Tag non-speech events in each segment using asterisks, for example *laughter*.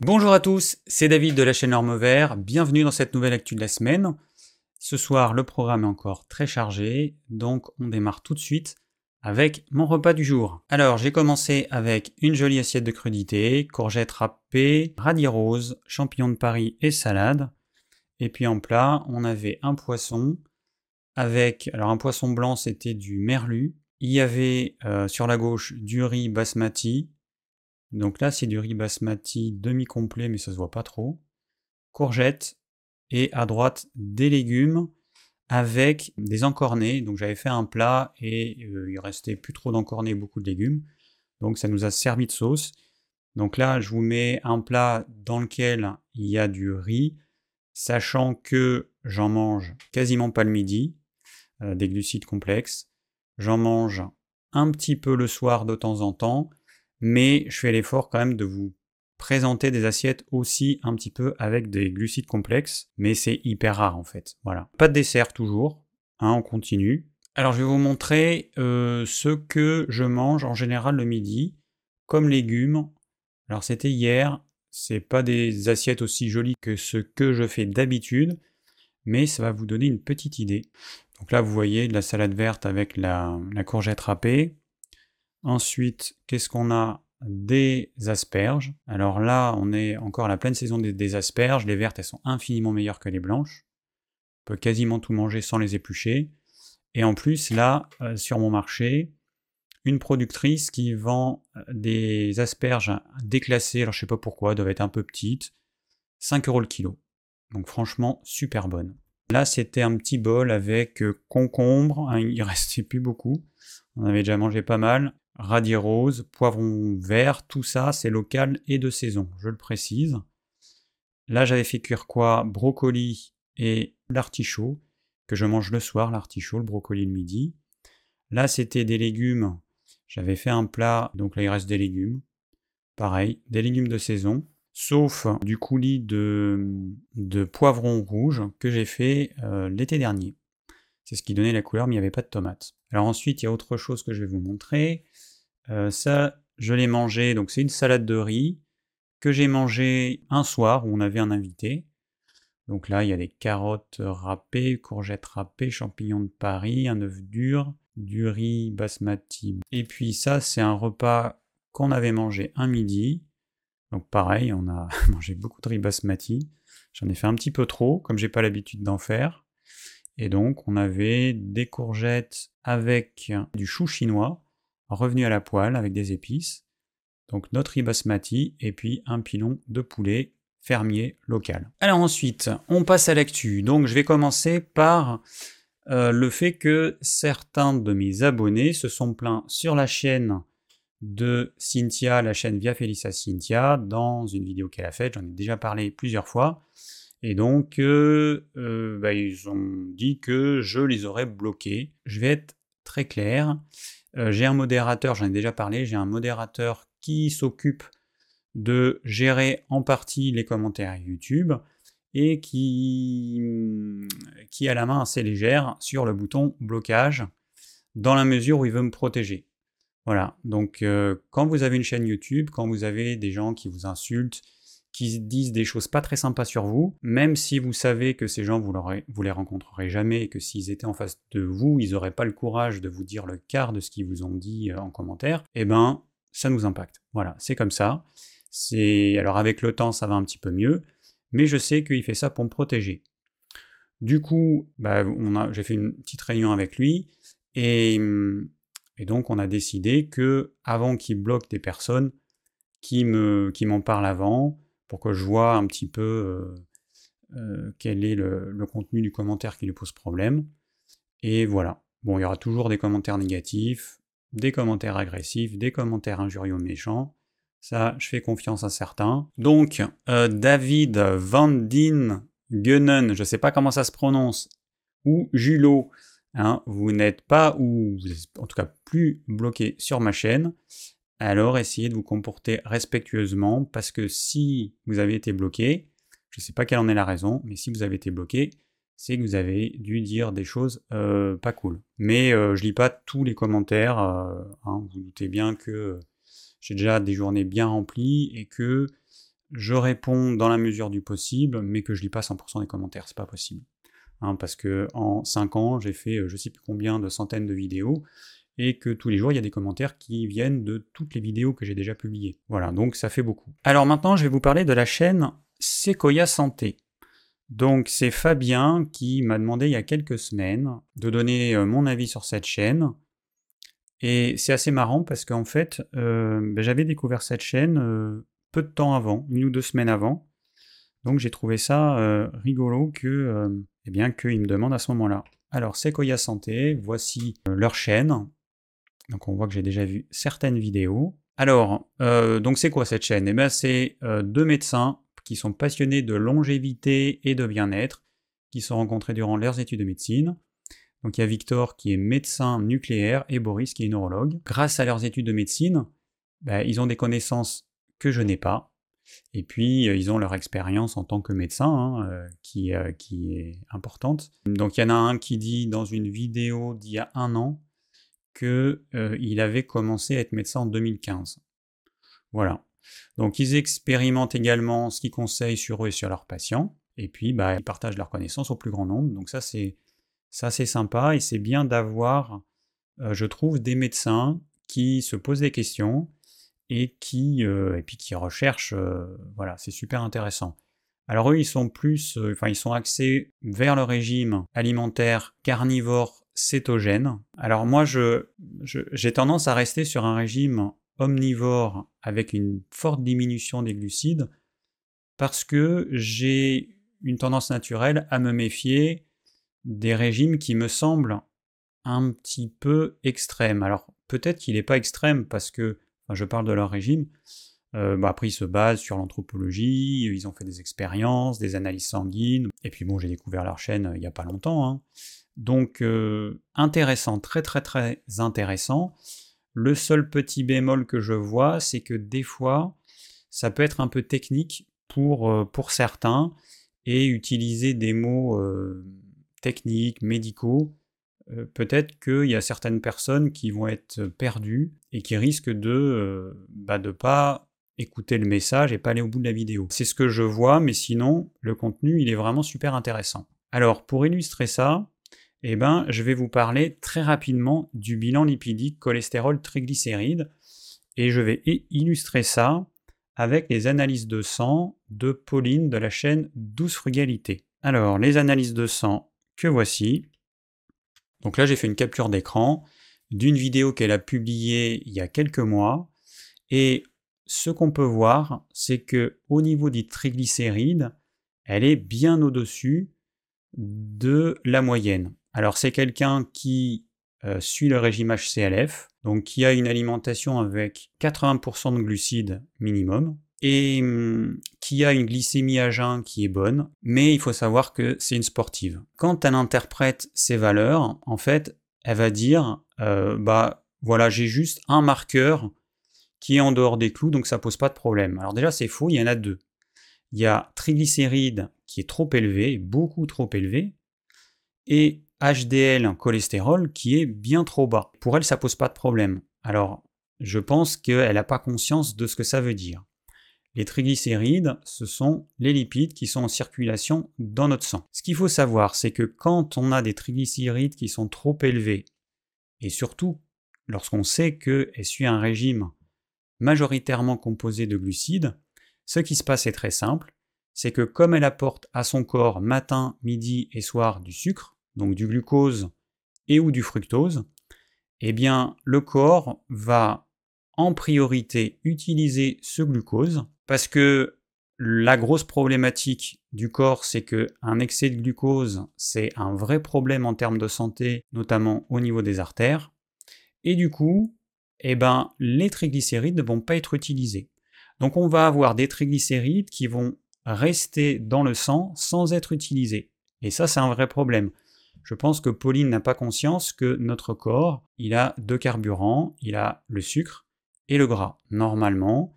Bonjour à tous, c'est David de la chaîne Norme Vert, bienvenue dans cette nouvelle actu de la semaine. Ce soir, le programme est encore très chargé, donc on démarre tout de suite avec mon repas du jour. Alors, j'ai commencé avec une jolie assiette de crudités, courgettes râpées, radis roses, champignons de Paris et salade. Et puis en plat, on avait un poisson avec, alors un poisson blanc, c'était du merlu. Il y avait euh, sur la gauche du riz basmati, donc là, c'est du riz basmati demi-complet, mais ça se voit pas trop. Courgettes et à droite des légumes avec des encornés. Donc j'avais fait un plat et euh, il restait plus trop d'encornés, beaucoup de légumes. Donc ça nous a servi de sauce. Donc là, je vous mets un plat dans lequel il y a du riz, sachant que j'en mange quasiment pas le midi, euh, des glucides complexes. J'en mange un petit peu le soir de temps en temps mais je fais l'effort quand même de vous présenter des assiettes aussi un petit peu avec des glucides complexes, mais c'est hyper rare en fait. Voilà. Pas de dessert toujours, hein, on continue. Alors je vais vous montrer euh, ce que je mange en général le midi comme légumes. Alors c'était hier, c'est pas des assiettes aussi jolies que ce que je fais d'habitude, mais ça va vous donner une petite idée. Donc là vous voyez de la salade verte avec la courgette râpée, Ensuite, qu'est-ce qu'on a? Des asperges. Alors là, on est encore à la pleine saison des, asperges. Les vertes, elles sont infiniment meilleures que les blanches. On peut quasiment tout manger sans les éplucher. Et en plus, là, euh, sur mon marché, une productrice qui vend euh, des asperges déclassées, alors je sais pas pourquoi, doivent être un peu petites, 5 euros le kilo. Donc franchement, super bonne. Là, c'était un petit bol avec euh, concombre, hein, il *laughs* restait plus beaucoup. On avait déjà mangé pas mal radis rose, poivron vert, tout ça c'est local et de saison, je le précise. Là j'avais fait cuire quoi? Brocoli et l'artichaut, que je mange le soir, l'artichaut, le brocoli le midi. Là c'était des légumes, j'avais fait un plat, donc là il reste des légumes. Pareil, des légumes de saison, sauf du coulis de, poivron rouge que j'ai fait euh, l'été dernier. C'est ce qui donnait la couleur, mais il n'y avait pas de tomates. Alors ensuite, il y a autre chose que je vais vous montrer. Euh, ça, je l'ai mangé, donc c'est une salade de riz que j'ai mangé un soir où on avait un invité. Donc là, il y a des carottes râpées, courgettes râpées, champignons de Paris, un œuf dur, du riz basmati. Et puis ça, c'est un repas qu'on avait mangé un midi. Donc pareil, on a *laughs* mangé beaucoup de riz basmati. J'en ai fait un petit peu trop, comme j'ai pas l'habitude d'en faire. Et donc, on avait des courgettes avec du chou chinois, revenu à la poêle avec des épices. Donc notre riz basmati et puis un pilon de poulet fermier local. Alors ensuite, on passe à l'actu. Donc je vais commencer par euh, le fait que certains de mes abonnés se sont plaints sur la chaîne de Cynthia, la chaîne Via Felicia Cynthia, dans une vidéo qu'elle a faite, j'en ai déjà parlé plusieurs fois, et donc, euh, euh, bah, ils ont dit que je les aurais bloqués. Je vais être très clair. Euh, j'ai un modérateur, j'en ai déjà parlé, j'ai un modérateur qui s'occupe de gérer en partie les commentaires YouTube et qui, qui a la main assez légère sur le bouton blocage dans la mesure où il veut me protéger. Voilà, donc quand vous avez une chaîne YouTube, quand vous avez des gens qui vous insultent, qui disent des choses pas très sympas sur vous, même si vous savez que ces gens, vous, les rencontrerez jamais et que s'ils étaient en face de vous, ils n'auraient pas le courage de vous dire le quart de ce qu'ils vous ont dit euh, en commentaire, eh ben, ça nous impacte. Voilà, c'est comme ça. C'est Alors avec le temps, ça va un petit peu mieux, mais je sais qu'il fait ça pour me protéger. Du coup, bah, j'ai fait une petite réunion avec lui, et, et donc on a décidé que avant qu'il bloque des personnes qui m'en qui parlent avant, pour que je vois un petit peu euh, euh, quel est le, contenu du commentaire qui lui pose problème. Et voilà. Bon, il y aura toujours des commentaires négatifs, des commentaires agressifs, des commentaires injurieux méchants. Ça, je fais confiance à certains. Donc, euh, David Van Dien Gunnen, je ne sais pas comment ça se prononce, ou Julot, hein, vous n'êtes pas, ou vous êtes en tout cas plus bloqué sur ma chaîne alors essayez de vous comporter respectueusement parce que si vous avez été bloqué, je ne sais pas quelle en est la raison, mais si vous avez été bloqué, c'est que vous avez dû dire des choses euh, pas cool. Mais je euh, je lis pas tous les commentaires, euh, hein, vous doutez bien que j'ai déjà des journées bien remplies et que je réponds dans la mesure du possible, mais que je lis pas 100% des commentaires, c'est pas possible. Hein, parce que en 5 ans, j'ai fait je sais plus combien de centaines de vidéos, et que tous les jours, il y a des commentaires qui viennent de toutes les vidéos que j'ai déjà publiées. Voilà, donc ça fait beaucoup. Alors maintenant, je vais vous parler de la chaîne Sequoia Santé. Donc c'est Fabien qui m'a demandé il y a quelques semaines de donner euh, mon avis sur cette chaîne. Et c'est assez marrant parce qu'en fait, euh, ben, j'avais découvert cette chaîne euh, peu de temps avant, une ou deux semaines avant. Donc j'ai trouvé ça rigolo que, eh bien, qu'il me demande à ce moment-là. Alors Sequoia Santé, voici leur chaîne. Donc on voit que j'ai déjà vu certaines vidéos. Alors, donc c'est quoi cette chaîne? Eh bien c'est deux médecins qui sont passionnés de longévité et de bien-être, qui sont rencontrés durant leurs études de médecine. Donc il y a Victor qui est médecin nucléaire et Boris qui est neurologue. Grâce à leurs études de médecine, bah, ils ont des connaissances que je n'ai pas. Et puis euh, ils ont leur expérience en tant que médecin hein, euh, qui, euh, qui est importante. Donc il y en a un qui dit dans une vidéo d'il y a un an qu'il avait commencé à être médecin en 2015. Voilà. Donc ils expérimentent également ce qu'ils conseillent sur eux et sur leurs patients, et puis bah, ils partagent leurs connaissances au plus grand nombre. Donc ça c'est ça c'est sympa et c'est bien d'avoir, euh, je trouve, des médecins qui se posent des questions et qui euh, et puis qui recherchent. Euh, voilà, c'est super intéressant. Alors eux ils sont plus, enfin ils sont axés vers le régime alimentaire carnivore cétogène. Alors moi je j'ai tendance à rester sur un régime omnivore avec une forte diminution des glucides parce que j'ai une tendance naturelle à me méfier des régimes qui me semblent un petit peu extrêmes. Alors peut-être qu'il n'est pas extrême parce que, je parle de leur régime, euh, bah, après ils se basent sur l'anthropologie, ils ont fait des expériences, des analyses sanguines, et puis bon j'ai découvert leur chaîne euh, il n'y a pas longtemps. Hein. Donc euh, intéressant, très très très intéressant. Le seul petit bémol que je vois, c'est que des fois, ça peut être un peu technique pour, euh, pour certains et utiliser des mots euh, techniques, médicaux. Peut-être qu'il y a certaines personnes qui vont être perdues et qui risquent de ne bah, pas écouter le message et pas aller au bout de la vidéo. C'est ce que je vois, mais sinon, le contenu, il est vraiment super intéressant. Alors, pour illustrer ça, eh ben, je vais vous parler très rapidement du bilan lipidique cholestérol triglycérides et je vais illustrer ça avec les analyses de sang de Pauline de la chaîne Douce Frugalité. Alors, les analyses de sang que voici. Donc là, j'ai fait une capture d'écran d'une vidéo qu'elle a publiée il y a quelques mois et ce qu'on peut voir, c'est que au niveau des triglycérides, elle est bien au-dessus de la moyenne. Alors c'est quelqu'un qui euh, suit le régime HCLF, donc qui a une alimentation avec 80% de glucides minimum, et hum, qui a une glycémie à jeun qui est bonne, mais il faut savoir que c'est une sportive. Quand elle interprète ses valeurs, en fait, elle va dire, euh, bah voilà, j'ai juste un marqueur qui est en dehors des clous, donc ça pose pas de problème. Alors déjà c'est faux, il y en a deux. Il y a triglycérides qui est trop élevé, beaucoup trop élevé, et HDL, cholestérol, qui est bien trop bas. Pour elle, ça pose pas de problème. Alors, je pense qu'elle n'a pas conscience de ce que ça veut dire. Les triglycérides, ce sont les lipides qui sont en circulation dans notre sang. Ce qu'il faut savoir, c'est que quand on a des triglycérides qui sont trop élevés, et surtout lorsqu'on sait qu'elle suit un régime majoritairement composé de glucides, ce qui se passe est très simple, c'est que comme elle apporte à son corps matin, midi et soir du sucre, donc du glucose et ou du fructose, eh bien le corps va en priorité utiliser ce glucose parce que la grosse problématique du corps, c'est que un excès de glucose, c'est un vrai problème en termes de santé, notamment au niveau des artères. Et du coup, eh ben, les triglycérides ne vont pas être utilisés. Donc on va avoir des triglycérides qui vont rester dans le sang sans être utilisés. Et ça, c'est un vrai problème. Je pense que Pauline n'a pas conscience que notre corps, il a deux carburants, il a le sucre et le gras. Normalement,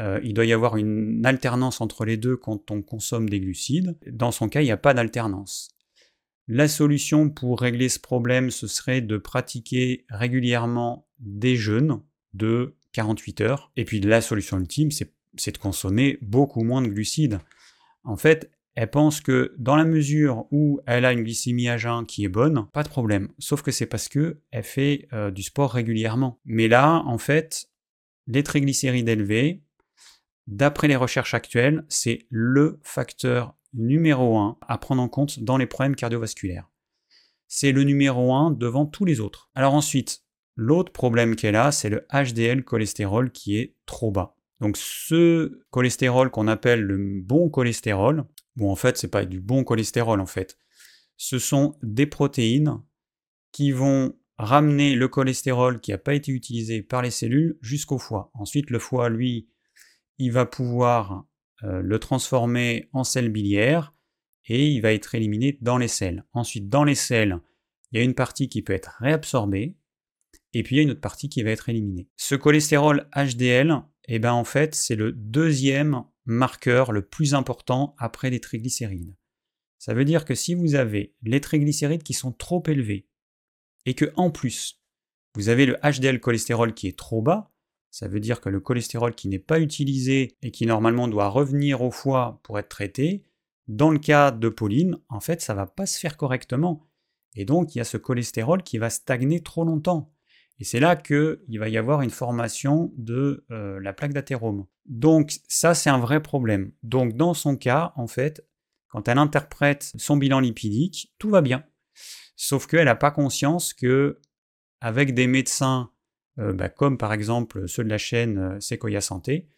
euh, il doit y avoir une alternance entre les deux quand on consomme des glucides. Dans son cas, il n'y a pas d'alternance. La solution pour régler ce problème, ce serait de pratiquer régulièrement des jeûnes de 48 heures. Et puis la solution ultime, c'est c'est de consommer beaucoup moins de glucides. En fait, elle pense que dans la mesure où elle a une glycémie à jeun qui est bonne, pas de problème. Sauf que c'est parce que elle fait euh, du sport régulièrement. Mais là, en fait, les triglycérides élevés, d'après les recherches actuelles, c'est le facteur numéro un à prendre en compte dans les problèmes cardiovasculaires. C'est le numéro un devant tous les autres. Alors ensuite, l'autre problème qu'elle a, c'est le HDL cholestérol qui est trop bas. Donc ce cholestérol qu'on appelle le bon cholestérol, bon en fait c'est pas du bon cholestérol en fait, ce sont des protéines qui vont ramener le cholestérol qui n'a pas été utilisé par les cellules jusqu'au foie. Ensuite le foie lui, il va pouvoir euh, le transformer en sel biliaire et il va être éliminé dans les selles. Ensuite dans les selles, il y a une partie qui peut être réabsorbée et puis il y a une autre partie qui va être éliminée. Ce cholestérol HDL, eh ben en fait, c'est le deuxième marqueur le plus important après les triglycérides. Ça veut dire que si vous avez les triglycérides qui sont trop élevés et que en plus vous avez le HDL cholestérol qui est trop bas, ça veut dire que le cholestérol qui n'est pas utilisé et qui normalement doit revenir au foie pour être traité, dans le cas de Pauline, en fait, ça va pas se faire correctement. Et donc, il y a ce cholestérol qui va stagner trop longtemps. Et c'est là qu'il va y avoir une formation de euh, la plaque d'athérome. Donc ça, c'est un vrai problème. Donc dans son cas, en fait, quand elle interprète son bilan lipidique, tout va bien. Sauf qu'elle n'a pas conscience que avec des médecins, euh, bah, comme par exemple ceux de la chaîne euh, Sequoia Santé,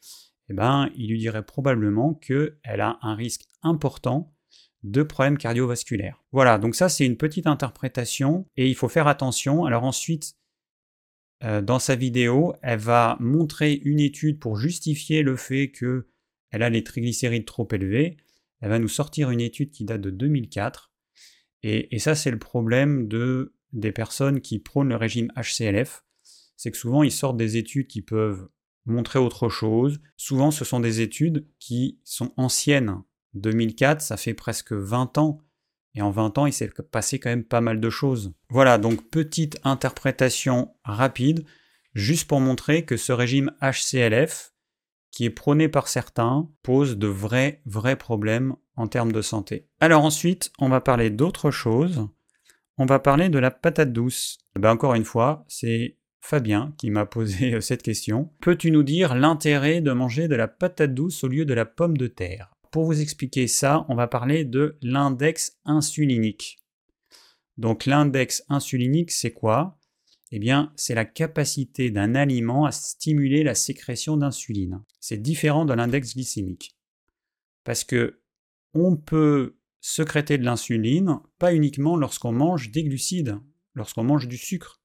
eh ben, il lui dirait probablement qu'elle a un risque important de problèmes cardiovasculaires. Voilà, donc ça c'est une petite interprétation et il faut faire attention. Alors ensuite, euh, dans sa vidéo, elle va montrer une étude pour justifier le fait qu'elle a les triglycérides trop élevés. Elle va nous sortir une étude qui date de 2004. Et, ça, c'est le problème de, des personnes qui prônent le régime HCLF. C'est que souvent, ils sortent des études qui peuvent montrer autre chose. Souvent, ce sont des études qui sont anciennes. 2004, ça fait presque 20 ans. Et en 20 ans, il s'est passé quand même pas mal de choses. Voilà, donc petite interprétation rapide, juste pour montrer que ce régime HCLF, qui est prôné par certains, pose de vrais, vrais problèmes en termes de santé. Alors ensuite, on va parler d'autre chose. On va parler de la patate douce. Ben encore une fois, c'est Fabien qui m'a *laughs* posé cette question. Peux-tu nous dire l'intérêt de manger de la patate douce au lieu de la pomme de terre? Pour vous expliquer ça, on va parler de l'index insulinique. Donc l'index insulinique, c'est quoi? Eh bien, c'est la capacité d'un aliment à stimuler la sécrétion d'insuline. C'est différent de l'index glycémique. Parce que on peut sécréter de l'insuline pas uniquement lorsqu'on mange des glucides, lorsqu'on mange du sucre.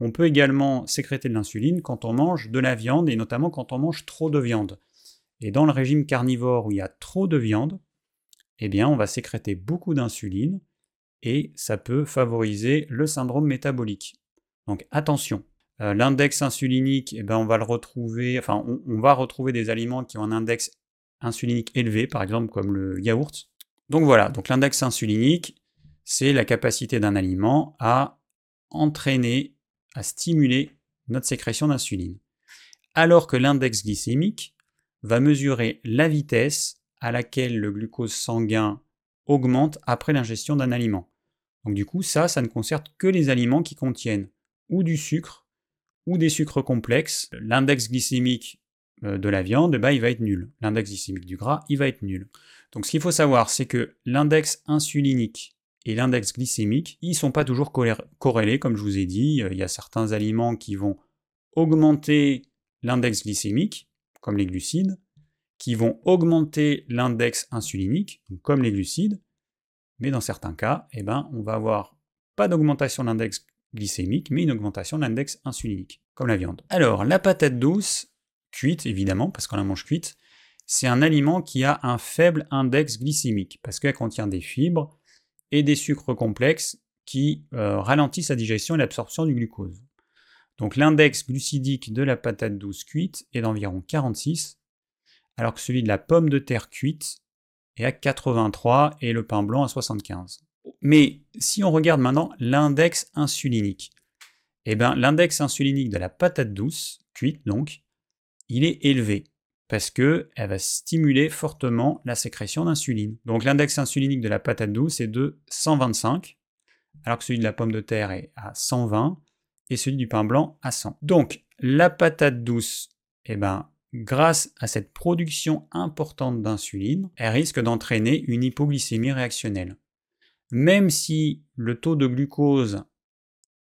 On peut également sécréter de l'insuline quand on mange de la viande et notamment quand on mange trop de viande. Et dans le régime carnivore où il y a trop de viande, eh bien, on va sécréter beaucoup d'insuline et ça peut favoriser le syndrome métabolique. Donc attention, euh, l'index insulinique, eh ben, on va le retrouver, enfin, on, va retrouver des aliments qui ont un index insulinique élevé, par exemple comme le yaourt. Donc voilà, donc l'index insulinique, c'est la capacité d'un aliment à entraîner, à stimuler notre sécrétion d'insuline. Alors que l'index glycémique, va mesurer la vitesse à laquelle le glucose sanguin augmente après l'ingestion d'un aliment. Donc du coup, ça, ça ne concerne que les aliments qui contiennent ou du sucre ou des sucres complexes. L'index glycémique euh, de la viande, bah, il va être nul. L'index glycémique du gras, il va être nul. Donc ce qu'il faut savoir, c'est que l'index insulinique et l'index glycémique, ils ne sont pas toujours corrélés, comme je vous ai dit. Il y a certains aliments qui vont augmenter l'index glycémique, comme les glucides, qui vont augmenter l'index insulinique, comme les glucides, mais dans certains cas, eh ben, on va avoir pas d'augmentation de l'index glycémique, mais une augmentation de l'index insulinique, comme la viande. Alors, la patate douce, cuite évidemment, parce qu'on la mange cuite, c'est un aliment qui a un faible index glycémique, parce qu'elle contient des fibres et des sucres complexes qui euh, ralentissent la digestion et l'absorption du glucose. Donc l'index glucidique de la patate douce cuite est d'environ 46, alors que celui de la pomme de terre cuite est à 83 et le pain blanc à 75. Mais si on regarde maintenant l'index insulinique, eh bien l'index insulinique de la patate douce cuite donc, il est élevé. parce que elle va stimuler fortement la sécrétion d'insuline. Donc l'index insulinique de la patate douce est de 125, alors que celui de la pomme de terre est à 120 et celui du pain blanc à 100. Donc la patate douce, eh ben, grâce à cette production importante d'insuline, elle risque d'entraîner une hypoglycémie réactionnelle. Même si le taux de glucose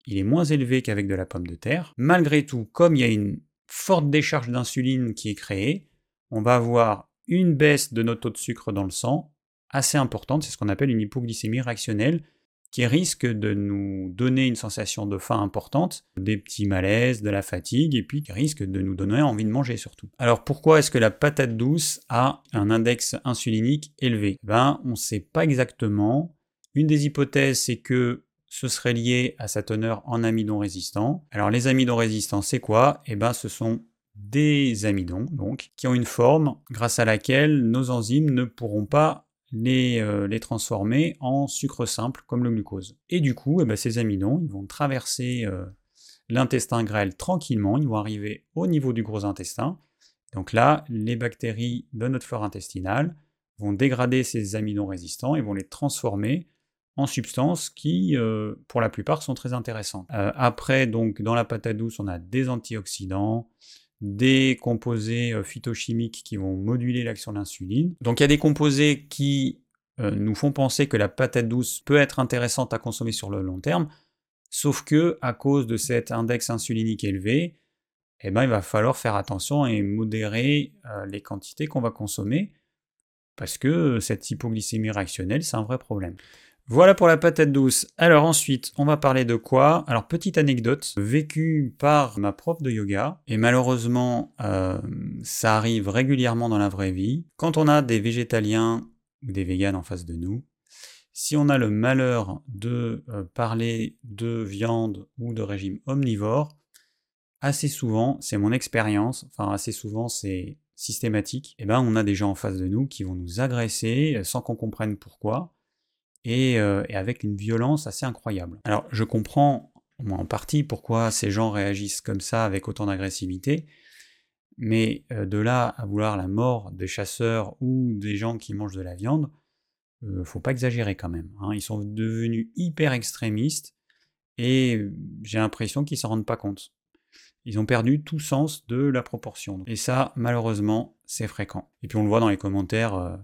il est moins élevé qu'avec de la pomme de terre, malgré tout, comme il y a une forte décharge d'insuline qui est créée, on va avoir une baisse de notre taux de sucre dans le sang assez importante, c'est ce qu'on appelle une hypoglycémie réactionnelle, qui risque de nous donner une sensation de faim importante, des petits malaises, de la fatigue, et puis qui risque de nous donner envie de manger surtout. Alors pourquoi est-ce que la patate douce a un index insulinique élevé? Ben, on ne sait pas exactement. Une des hypothèses, c'est que ce serait lié à sa teneur en amidon résistant. Alors les amidons résistants, c'est quoi? Eh ben, ce sont des amidons, donc, qui ont une forme grâce à laquelle nos enzymes ne pourront pas les, euh, les transformer en sucre simple comme le glucose. Et du coup, eh ben, ces amidons, ils vont traverser euh, l'intestin grêle tranquillement, ils vont arriver au niveau du gros intestin. Donc là, les bactéries de notre flore intestinale vont dégrader ces amidons résistants et vont les transformer en substances qui, euh, pour la plupart, sont très intéressantes. après, donc, dans la patate douce, on a des antioxydants, des composés euh, phytochimiques qui vont moduler l'action de l'insuline. Donc il y a des composés qui euh, nous font penser que la patate douce peut être intéressante à consommer sur le long terme, sauf que à cause de cet index insulinique élevé, eh ben, il va falloir faire attention et modérer euh, les quantités qu'on va consommer, parce que cette hypoglycémie réactionnelle, c'est un vrai problème. Voilà pour la patate douce. Alors ensuite, on va parler de quoi? Alors petite anecdote vécue par ma prof de yoga, et malheureusement, euh, ça arrive régulièrement dans la vraie vie. Quand on a des végétaliens ou des véganes en face de nous, si on a le malheur de euh, parler de viande ou de régime omnivore, assez souvent, c'est mon expérience, enfin assez souvent c'est systématique, eh ben on a des gens en face de nous qui vont nous agresser sans qu'on comprenne pourquoi euh, et, avec une violence assez incroyable. Alors je comprends en partie pourquoi ces gens réagissent comme ça avec autant d'agressivité, mais euh, de là à vouloir la mort des chasseurs ou des gens qui mangent de la viande, euh, faut pas exagérer quand même. Hein. Ils sont devenus hyper extrémistes et j'ai l'impression qu'ils s'en rendent pas compte. Ils ont perdu tout sens de la proportion. Et ça, malheureusement, c'est fréquent. Et puis on le voit dans les commentaires euh,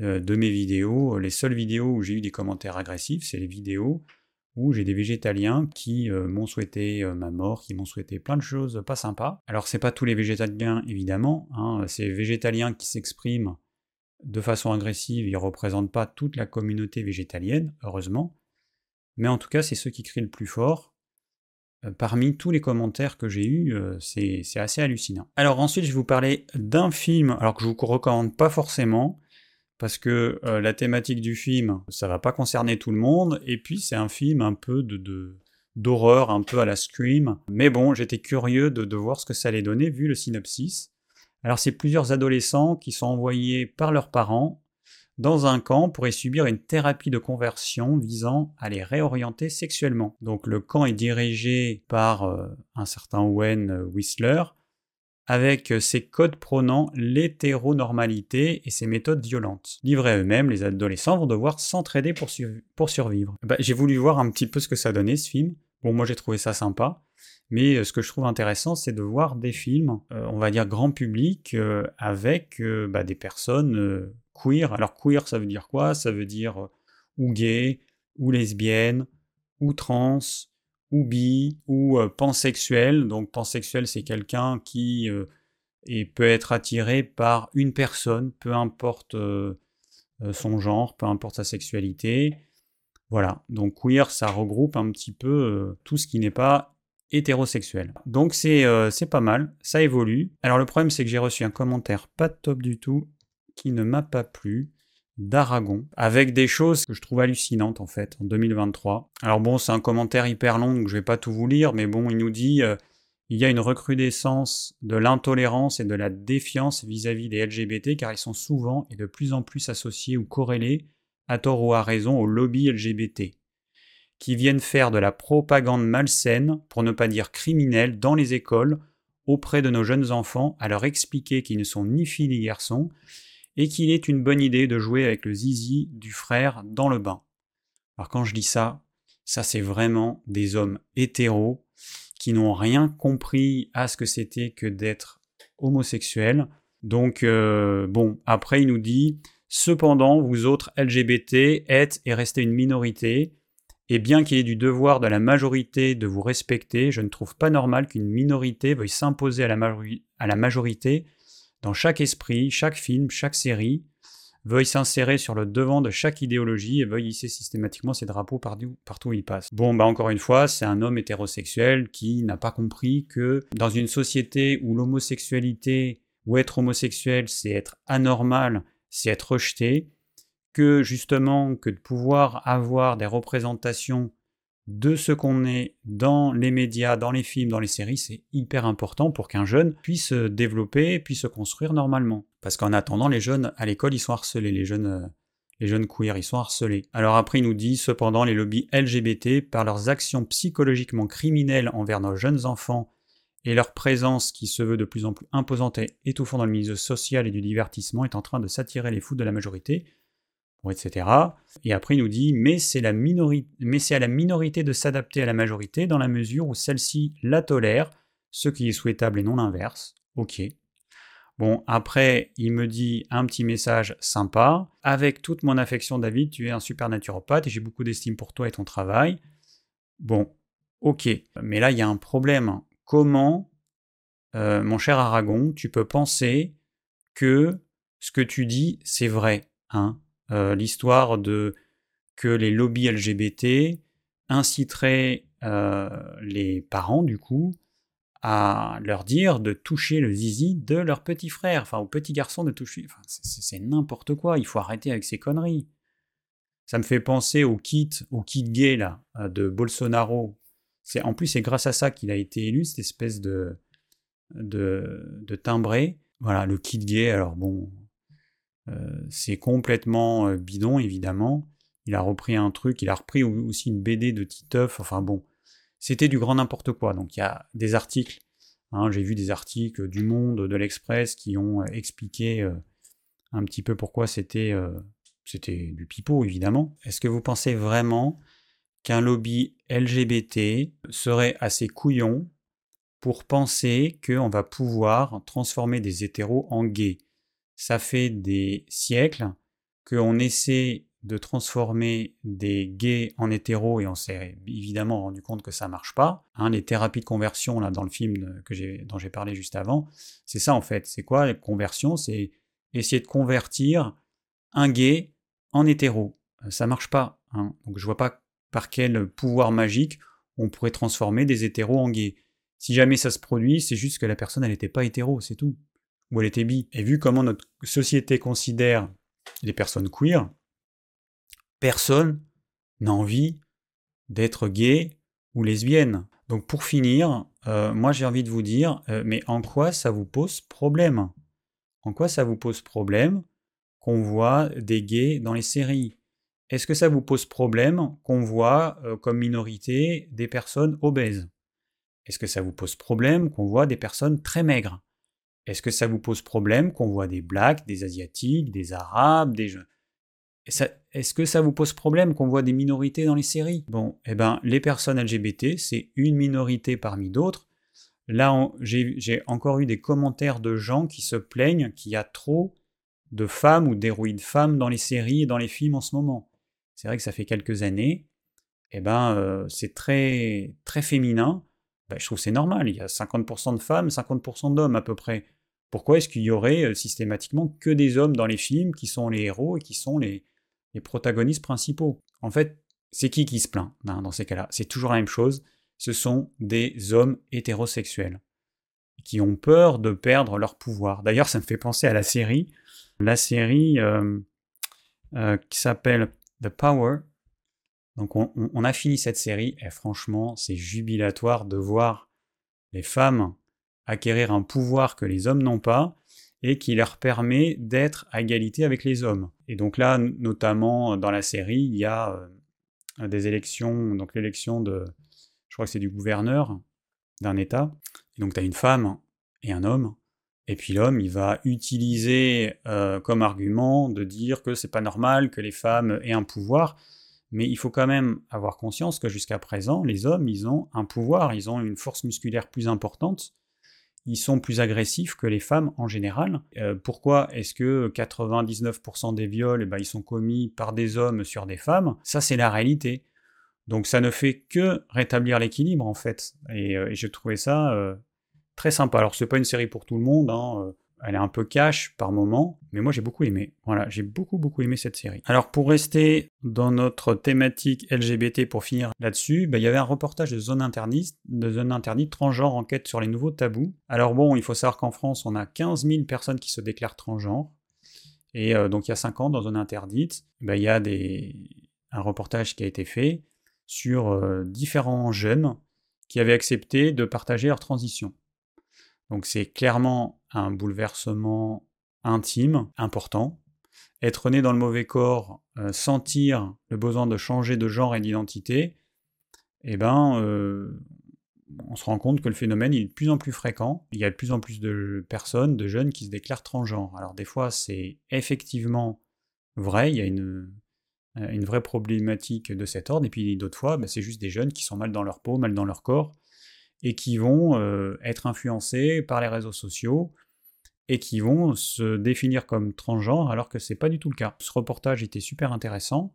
de mes vidéos. Les seules vidéos où j'ai eu des commentaires agressifs, c'est les vidéos où j'ai des végétaliens qui euh, m'ont souhaité euh, ma mort, qui m'ont souhaité plein de choses pas sympas. Alors c'est pas tous les végétaliens évidemment, hein, ces végétaliens qui s'expriment de façon agressive, ils représentent pas toute la communauté végétalienne, heureusement, mais en tout cas c'est ceux qui crient le plus fort. parmi tous les commentaires que j'ai eus, c'est assez hallucinant. Alors ensuite je vais vous parler d'un film, alors que je vous recommande pas forcément, parce que euh, la thématique du film, ça va pas concerner tout le monde, et puis c'est un film un peu de, d'horreur, un peu à la Scream. Mais bon, j'étais curieux de, de, voir ce que ça allait donner vu le synopsis. Alors c'est plusieurs adolescents qui sont envoyés par leurs parents dans un camp pour y subir une thérapie de conversion visant à les réorienter sexuellement. Donc le camp est dirigé par euh, un certain Wayne Whistler, avec ses codes prônant l'hétéronormalité et ses méthodes violentes. Livrés à eux-mêmes, les adolescents vont devoir s'entraider pour, survivre. Bah, j'ai voulu voir un petit peu ce que ça donnait ce film. Bon, moi j'ai trouvé ça sympa, mais euh, ce que je trouve intéressant, c'est de voir des films, euh, on va dire grand public, euh, avec bah, des personnes queer. Alors queer, ça veut dire quoi? Ça veut dire ou gay, ou lesbienne, ou trans, ou bi, ou euh, pansexuel. Donc pansexuel, c'est quelqu'un qui euh, peut être attiré par une personne, peu importe euh, son genre, peu importe sa sexualité. Voilà, donc queer, ça regroupe un petit peu tout ce qui n'est pas hétérosexuel. Donc c'est pas mal, ça évolue. Alors le problème c'est que j'ai reçu un commentaire pas top du tout qui ne m'a pas plu d'Aragon, avec des choses que je trouve hallucinantes en fait, en 2023. Alors bon, c'est un commentaire hyper long, donc je vais pas tout vous lire, mais bon, il nous dit euh, il y a une recrudescence de l'intolérance et de la défiance vis-à-vis des LGBT, car ils sont souvent et de plus en plus associés ou corrélés, à tort ou à raison, au lobby LGBT, qui viennent faire de la propagande malsaine, pour ne pas dire criminelle, dans les écoles, auprès de nos jeunes enfants à leur expliquer qu'ils ne sont ni filles ni garçons et qu'il est une bonne idée de jouer avec le zizi du frère dans le bain. Alors quand je dis ça, ça c'est vraiment des hommes hétéros qui n'ont rien compris à ce que c'était que d'être homosexuel. Donc euh, bon, après il nous dit cependant vous autres LGBT êtes et restez une minorité et bien qu'il ait du devoir de la majorité de vous respecter, je ne trouve pas normal qu'une minorité veuille s'imposer à, la majorité dans chaque esprit, chaque film, chaque série, veuille s'insérer sur le devant de chaque idéologie et veuille hisser systématiquement ses drapeaux partout, où il passe. Bon, bah encore une fois, c'est un homme hétérosexuel qui n'a pas compris que dans une société où l'homosexualité ou être homosexuel, c'est être anormal, c'est être rejeté, que justement que de pouvoir avoir des représentations de ce qu'on est dans les médias, dans les films, dans les séries, c'est hyper important pour qu'un jeune puisse se développer, puisse se construire normalement. Parce qu'en attendant, les jeunes à l'école, ils sont harcelés, les jeunes, euh, les jeunes queers, ils sont harcelés. Alors après, il nous dit, cependant, les lobbies LGBT, par leurs actions psychologiquement criminelles envers nos jeunes enfants et leur présence qui se veut de plus en plus imposante et étouffant dans le milieu social et du divertissement, est en train de s'attirer les fous de la majorité, etc. Et après, il nous dit, mais c'est, à la minorité de s'adapter à la majorité dans la mesure où celle-ci la tolère, ce qui est souhaitable et non l'inverse. Ok. Bon, après, il me dit un petit message sympa. Avec toute mon affection, David, tu es un super naturopathe et j'ai beaucoup d'estime pour toi et ton travail. Bon, ok. Mais là, il y a un problème. Comment, euh, mon cher Aragon, tu peux penser que ce que tu dis, c'est vrai hein? Euh, l'histoire de que les lobbies LGBT inciteraient euh, les parents, du coup, à leur dire de toucher le zizi de leur petit frère, enfin au petit garçon de toucher. C'est n'importe quoi, il faut arrêter avec ces conneries. Ça me fait penser au kit, au kit gay là, euh, de Bolsonaro. En plus c'est grâce à ça qu'il a été élu, cette espèce de, de, de timbré. Voilà, le kit gay, alors bon, euh, c'est complètement euh, bidon, évidemment. Il a repris un truc, il a repris aussi une BD de Titeuf, enfin bon, c'était du grand n'importe quoi. Donc il y a des articles, hein, j'ai vu des articles du Monde, de l'Express qui ont euh, expliqué un petit peu pourquoi c'était c'était du pipeau, évidemment. Est-ce que vous pensez vraiment qu'un lobby LGBT serait assez couillon pour penser qu'on va pouvoir transformer des hétéros en gays? Ça fait des siècles qu'on essaie de transformer des gays en hétéros et on s'est évidemment rendu compte que ça marche pas. Hein, les thérapies de conversion là dans le film que dont j'ai parlé juste avant, c'est ça en fait. C'est quoi la conversion? C'est essayer de convertir un gay en hétéro. Euh, ça marche pas. Hein. Donc je vois pas par quel pouvoir magique on pourrait transformer des hétéros en gays. Si jamais ça se produit, c'est juste que la personne elle n'était pas hétéro, c'est tout où elle était bi, et vu comment notre société considère les personnes queer, personne n'a envie d'être gay ou lesbienne. Donc pour finir, euh, moi j'ai envie de vous dire, euh, mais en quoi ça vous pose problème? En quoi ça vous pose problème qu'on voit des gays dans les séries? Est-ce que ça vous pose problème qu'on voit euh, comme minorité des personnes obèses? Est-ce que ça vous pose problème qu'on voit des personnes très maigres? Est-ce que ça vous pose problème qu'on voit des blacks, des asiatiques, des arabes, des Est-ce que ça vous pose problème qu'on voit des minorités dans les séries? Bon, eh ben, les personnes LGBT, c'est une minorité parmi d'autres. Là, j'ai encore eu des commentaires de gens qui se plaignent qu'il y a trop de femmes ou d'héroïnes femmes dans les séries et dans les films en ce moment. C'est vrai que ça fait quelques années. Eh ben, euh, c'est très, très féminin. Ben, je trouve c'est normal. Il y a 50% de femmes, 50% d'hommes à peu près. Pourquoi est-ce qu'il y aurait euh, systématiquement que des hommes dans les films qui sont les héros et qui sont les, protagonistes principaux? En fait, c'est qui qui se plaint hein, dans ces cas-là? C'est toujours la même chose. Ce sont des hommes hétérosexuels qui ont peur de perdre leur pouvoir. D'ailleurs, ça me fait penser à la série, la série euh, euh, qui s'appelle The Power. Donc on, a fini cette série et franchement, c'est jubilatoire de voir les femmes acquérir un pouvoir que les hommes n'ont pas et qui leur permet d'être à égalité avec les hommes. Et donc là, notamment dans la série, il y a euh, des élections, donc l'élection de, je crois que c'est du gouverneur d'un État. Et donc tu as une femme et un homme. Et puis l'homme, il va utiliser euh, comme argument de dire que c'est pas normal que les femmes aient un pouvoir. Mais il faut quand même avoir conscience que jusqu'à présent, les hommes, ils ont un pouvoir, ils ont une force musculaire plus importante, ils sont plus agressifs que les femmes en général. Euh, pourquoi est-ce que 99% des viols, eh ben, ils sont commis par des hommes sur des femmes? Ça, c'est la réalité. Donc ça ne fait que rétablir l'équilibre en fait. Et, euh, je trouvais ça euh, très sympa. Alors c'est pas une série pour tout le monde, hein, elle est un peu cash par moment, mais moi j'ai beaucoup aimé. Voilà, j'ai beaucoup beaucoup aimé cette série. Alors pour rester dans notre thématique LGBT, pour finir là-dessus, bah, il y avait un reportage de Zone Interdite, de Zone Interdite, transgenre enquête sur les nouveaux tabous. Alors bon, il faut savoir qu'en France, on a 15 000 personnes qui se déclarent transgenres. Et euh, donc il y a 5 ans, dans Zone Interdite, bah, il y a un reportage qui a été fait sur euh, différents jeunes qui avaient accepté de partager leur transition. Donc c'est clairement un bouleversement intime, important. Être né dans le mauvais corps, euh, sentir le besoin de changer de genre et d'identité, eh ben, euh, on se rend compte que le phénomène est de plus en plus fréquent. Il y a de plus en plus de personnes, de jeunes qui se déclarent transgenres. Alors des fois, c'est effectivement vrai, il y a une, euh, vraie problématique de cet ordre, et puis d'autres fois, ben, c'est juste des jeunes qui sont mal dans leur peau, mal dans leur corps, et qui vont euh, être influencés par les réseaux sociaux et qui vont se définir comme transgenres alors que c'est pas du tout le cas. Ce reportage était super intéressant.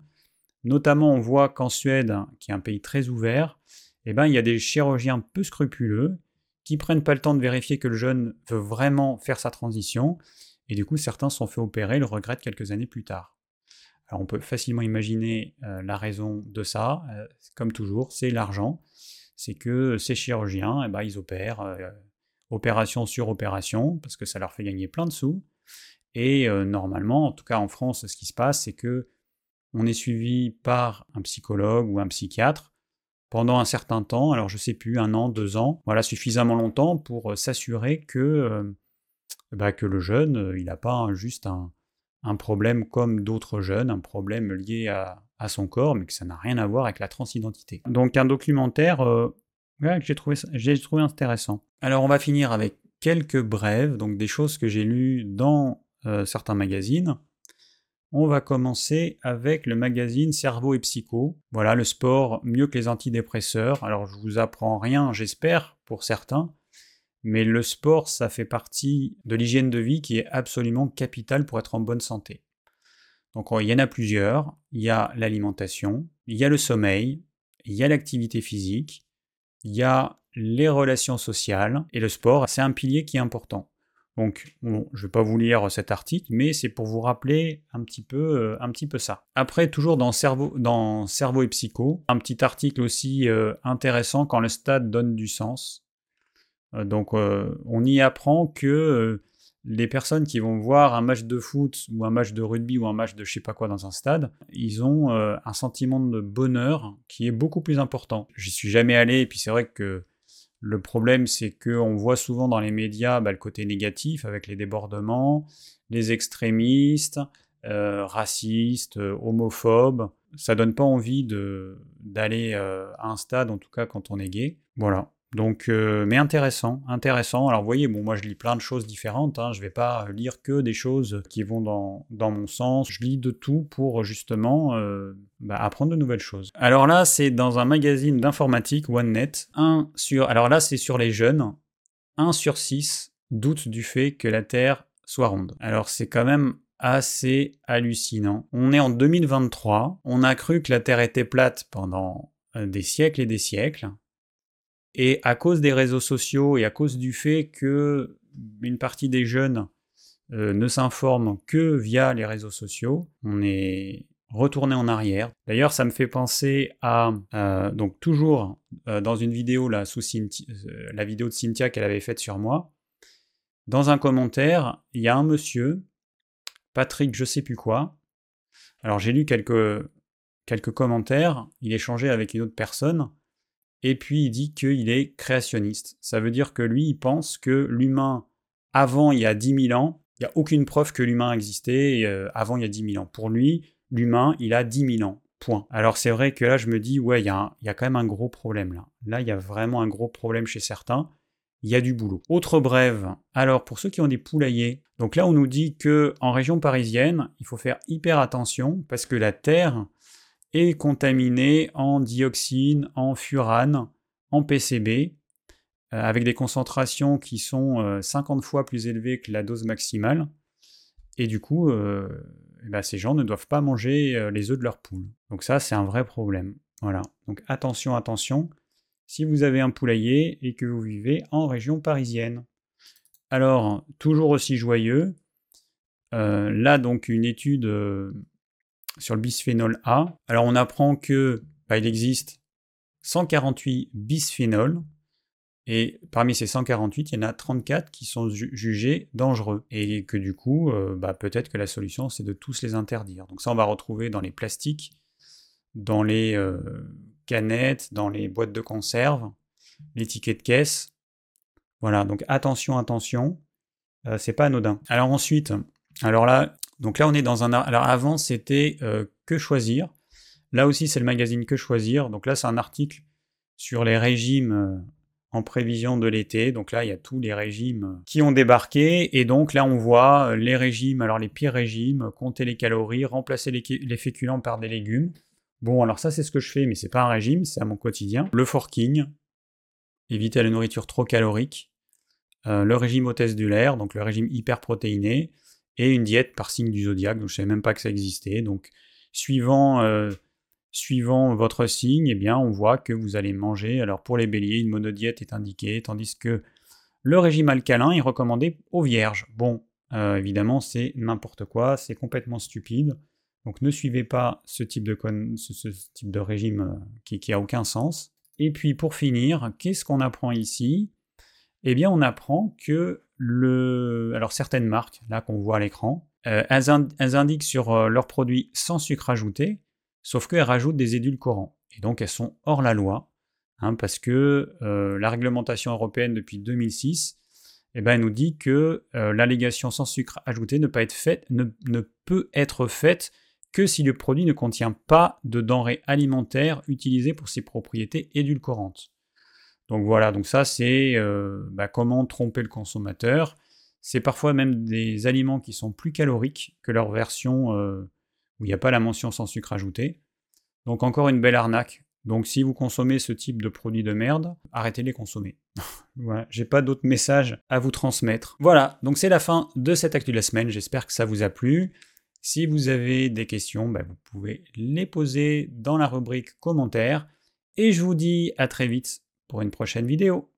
Notamment, on voit qu'en Suède, qui est un pays très ouvert, eh ben, il y a des chirurgiens peu scrupuleux qui prennent pas le temps de vérifier que le jeune veut vraiment faire sa transition, et du coup certains sont fait opérer, le regrettent quelques années plus tard. Alors on peut facilement imaginer euh, la raison de ça, euh, comme toujours, c'est l'argent c'est que ces chirurgiens, eh ben, ils opèrent euh, opération sur opération, parce que ça leur fait gagner plein de sous. Et euh, normalement, en tout cas en France, ce qui se passe, c'est que on est suivi par un psychologue ou un psychiatre pendant un certain temps, alors je sais plus, un an, deux ans, voilà, suffisamment longtemps pour euh, s'assurer que, bah, que le jeune, il n'a pas juste un, un problème comme d'autres jeunes, un problème lié à, à son corps, mais que ça n'a rien à voir avec la transidentité. Donc un documentaire euh, que j'ai trouvé, intéressant. Alors on va finir avec quelques brèves, donc des choses que j'ai lues dans euh, certains magazines. On va commencer avec le magazine Cerveau et Psycho. Voilà, le sport mieux que les antidépresseurs. Alors je vous apprends rien, j'espère, pour certains, mais le sport, ça fait partie de l'hygiène de vie qui est absolument capitale pour être en bonne santé. Donc il y en a plusieurs. Il y a l'alimentation, il y a le sommeil, il y a l'activité physique, il y a les relations sociales et le sport, c'est un pilier qui est important. Donc, je ne vais pas vous lire cet article, mais c'est pour vous rappeler un petit peu, euh, un petit peu ça. Après, toujours dans cerveau, dans cerveau et psycho, un petit article aussi euh, intéressant quand le stade donne du sens. Euh, donc, on y apprend que les personnes qui vont voir un match de foot ou un match de rugby ou un match de je sais pas quoi dans un stade, ils ont euh, un sentiment de bonheur qui est beaucoup plus important. J'y suis jamais allé et puis c'est vrai que le problème c'est qu'on voit souvent dans les médias bah, le côté négatif avec les débordements, les extrémistes, euh, racistes, homophobes. Ça donne pas envie d'aller euh, à un stade en tout cas quand on est gay. Voilà. Donc, euh, mais intéressant, intéressant. Alors, vous voyez, bon, moi je lis plein de choses différentes. Hein. Je ne vais pas lire que des choses qui vont dans, mon sens. Je lis de tout pour justement euh, bah, apprendre de nouvelles choses. Alors là, c'est dans un magazine d'informatique, OneNet. Un sur, alors là, c'est sur les jeunes. 1 sur 6 doute du fait que la Terre soit ronde. Alors, c'est quand même assez hallucinant. On est en 2023. On a cru que la Terre était plate pendant euh, des siècles et des siècles. Et à cause des réseaux sociaux et à cause du fait que une partie des jeunes euh, ne s'informent que via les réseaux sociaux, on est retourné en arrière. D'ailleurs, ça me fait penser à donc toujours euh, dans une vidéo là sous euh, la vidéo de Cynthia qu'elle avait faite sur moi. Dans un commentaire, il y a un monsieur, Patrick, je sais plus quoi. Alors j'ai lu quelques quelques commentaires. Il échangeait avec une autre personne et puis il dit qu'il est créationniste. Ça veut dire que lui, il pense que l'humain, avant il y a 10 000 ans, il n'y a aucune preuve que l'humain existait euh, avant il y a 10 000 ans. Pour lui, l'humain, il a 10 000 ans. Point. Alors c'est vrai que là, je me dis, ouais, il y, a, il y a quand même un gros problème là. Là, il y a vraiment un gros problème chez certains. il y a du boulot. Autre brève, alors pour ceux qui ont des poulaillers, donc là on nous dit que en région parisienne, il faut faire hyper attention parce que la terre est contaminée en dioxine, en furane, en PCB, euh, avec des concentrations qui sont 50 euh, fois plus élevées que la dose maximale. Et du coup, euh, eh ben, ces gens ne doivent pas manger les œufs de leur poule. Donc ça, c'est un vrai problème. Voilà. Donc attention, attention, si vous avez un poulailler et que vous vivez en région parisienne. Alors, toujours aussi joyeux, là donc une étude sur le bisphénol A. Alors on apprend que bah, il existe 148 bisphénols et parmi ces 148, il y en a 34 qui sont jugés dangereux. Et que du coup, euh, bah, peut-être que la solution, c'est de tous les interdire. Donc ça, on va retrouver dans les plastiques, dans les euh, canettes, dans les boîtes de conserve, les tickets de caisse. Voilà, donc attention, attention, euh, c'est pas anodin. Alors ensuite, alors là, donc là on est dans un... Alors avant c'était Que choisir. Là aussi c'est le magazine Que choisir. Donc là c'est un article sur les régimes en prévision de l'été. Donc là, il y a tous les régimes qui ont débarqué. Et donc là, on voit euh, les régimes, alors les pires régimes, compter les calories, remplacer les, féculents par des légumes. Bon, alors ça, c'est ce que je fais, mais c'est pas un régime, c'est à mon quotidien. Le forking, éviter la nourriture trop calorique. Euh, le régime hôtesse du l'air, donc le régime hyperprotéiné. Et une diète par signe du zodiaque, donc je savais même pas que ça existait. Donc, suivant euh, suivant votre signe, eh bien, on voit que vous allez manger. Alors pour les béliers, une monodiète est indiquée, tandis que le régime alcalin est recommandé aux vierges. Bon, euh, évidemment, c'est n'importe quoi, c'est complètement stupide. Donc ne suivez pas ce type de, ce, type de régime euh, qui, qui a aucun sens. Et puis pour finir, qu'est-ce qu'on apprend ici? Eh bien, on apprend que alors certaines marques, là qu'on voit à l'écran, euh, elles, indiquent sur leurs produits sans sucre ajouté sauf qu'elles rajoutent des édulcorants. Et donc elles sont hors la loi, hein, parce que euh, la réglementation européenne depuis 2006 eh ben, elle nous dit que euh, l'allégation sans sucre ajouté ne, peut être faite que si le produit ne contient pas de denrées alimentaires utilisées pour ses propriétés édulcorantes. Donc voilà, donc ça c'est euh, bah, comment tromper le consommateur. C'est parfois même des aliments qui sont plus caloriques que leur version où il n'y a pas la mention sans sucre ajouté. Donc encore une belle arnaque. Donc si vous consommez ce type de produits de merde, arrêtez de les consommer. *laughs* voilà, j'ai pas d'autres messages à vous transmettre. Voilà, donc c'est la fin de cette actu de la semaine. J'espère que ça vous a plu. Si vous avez des questions, bah, vous pouvez les poser dans la rubrique commentaires. Et je vous dis à très vite pour une prochaine vidéo.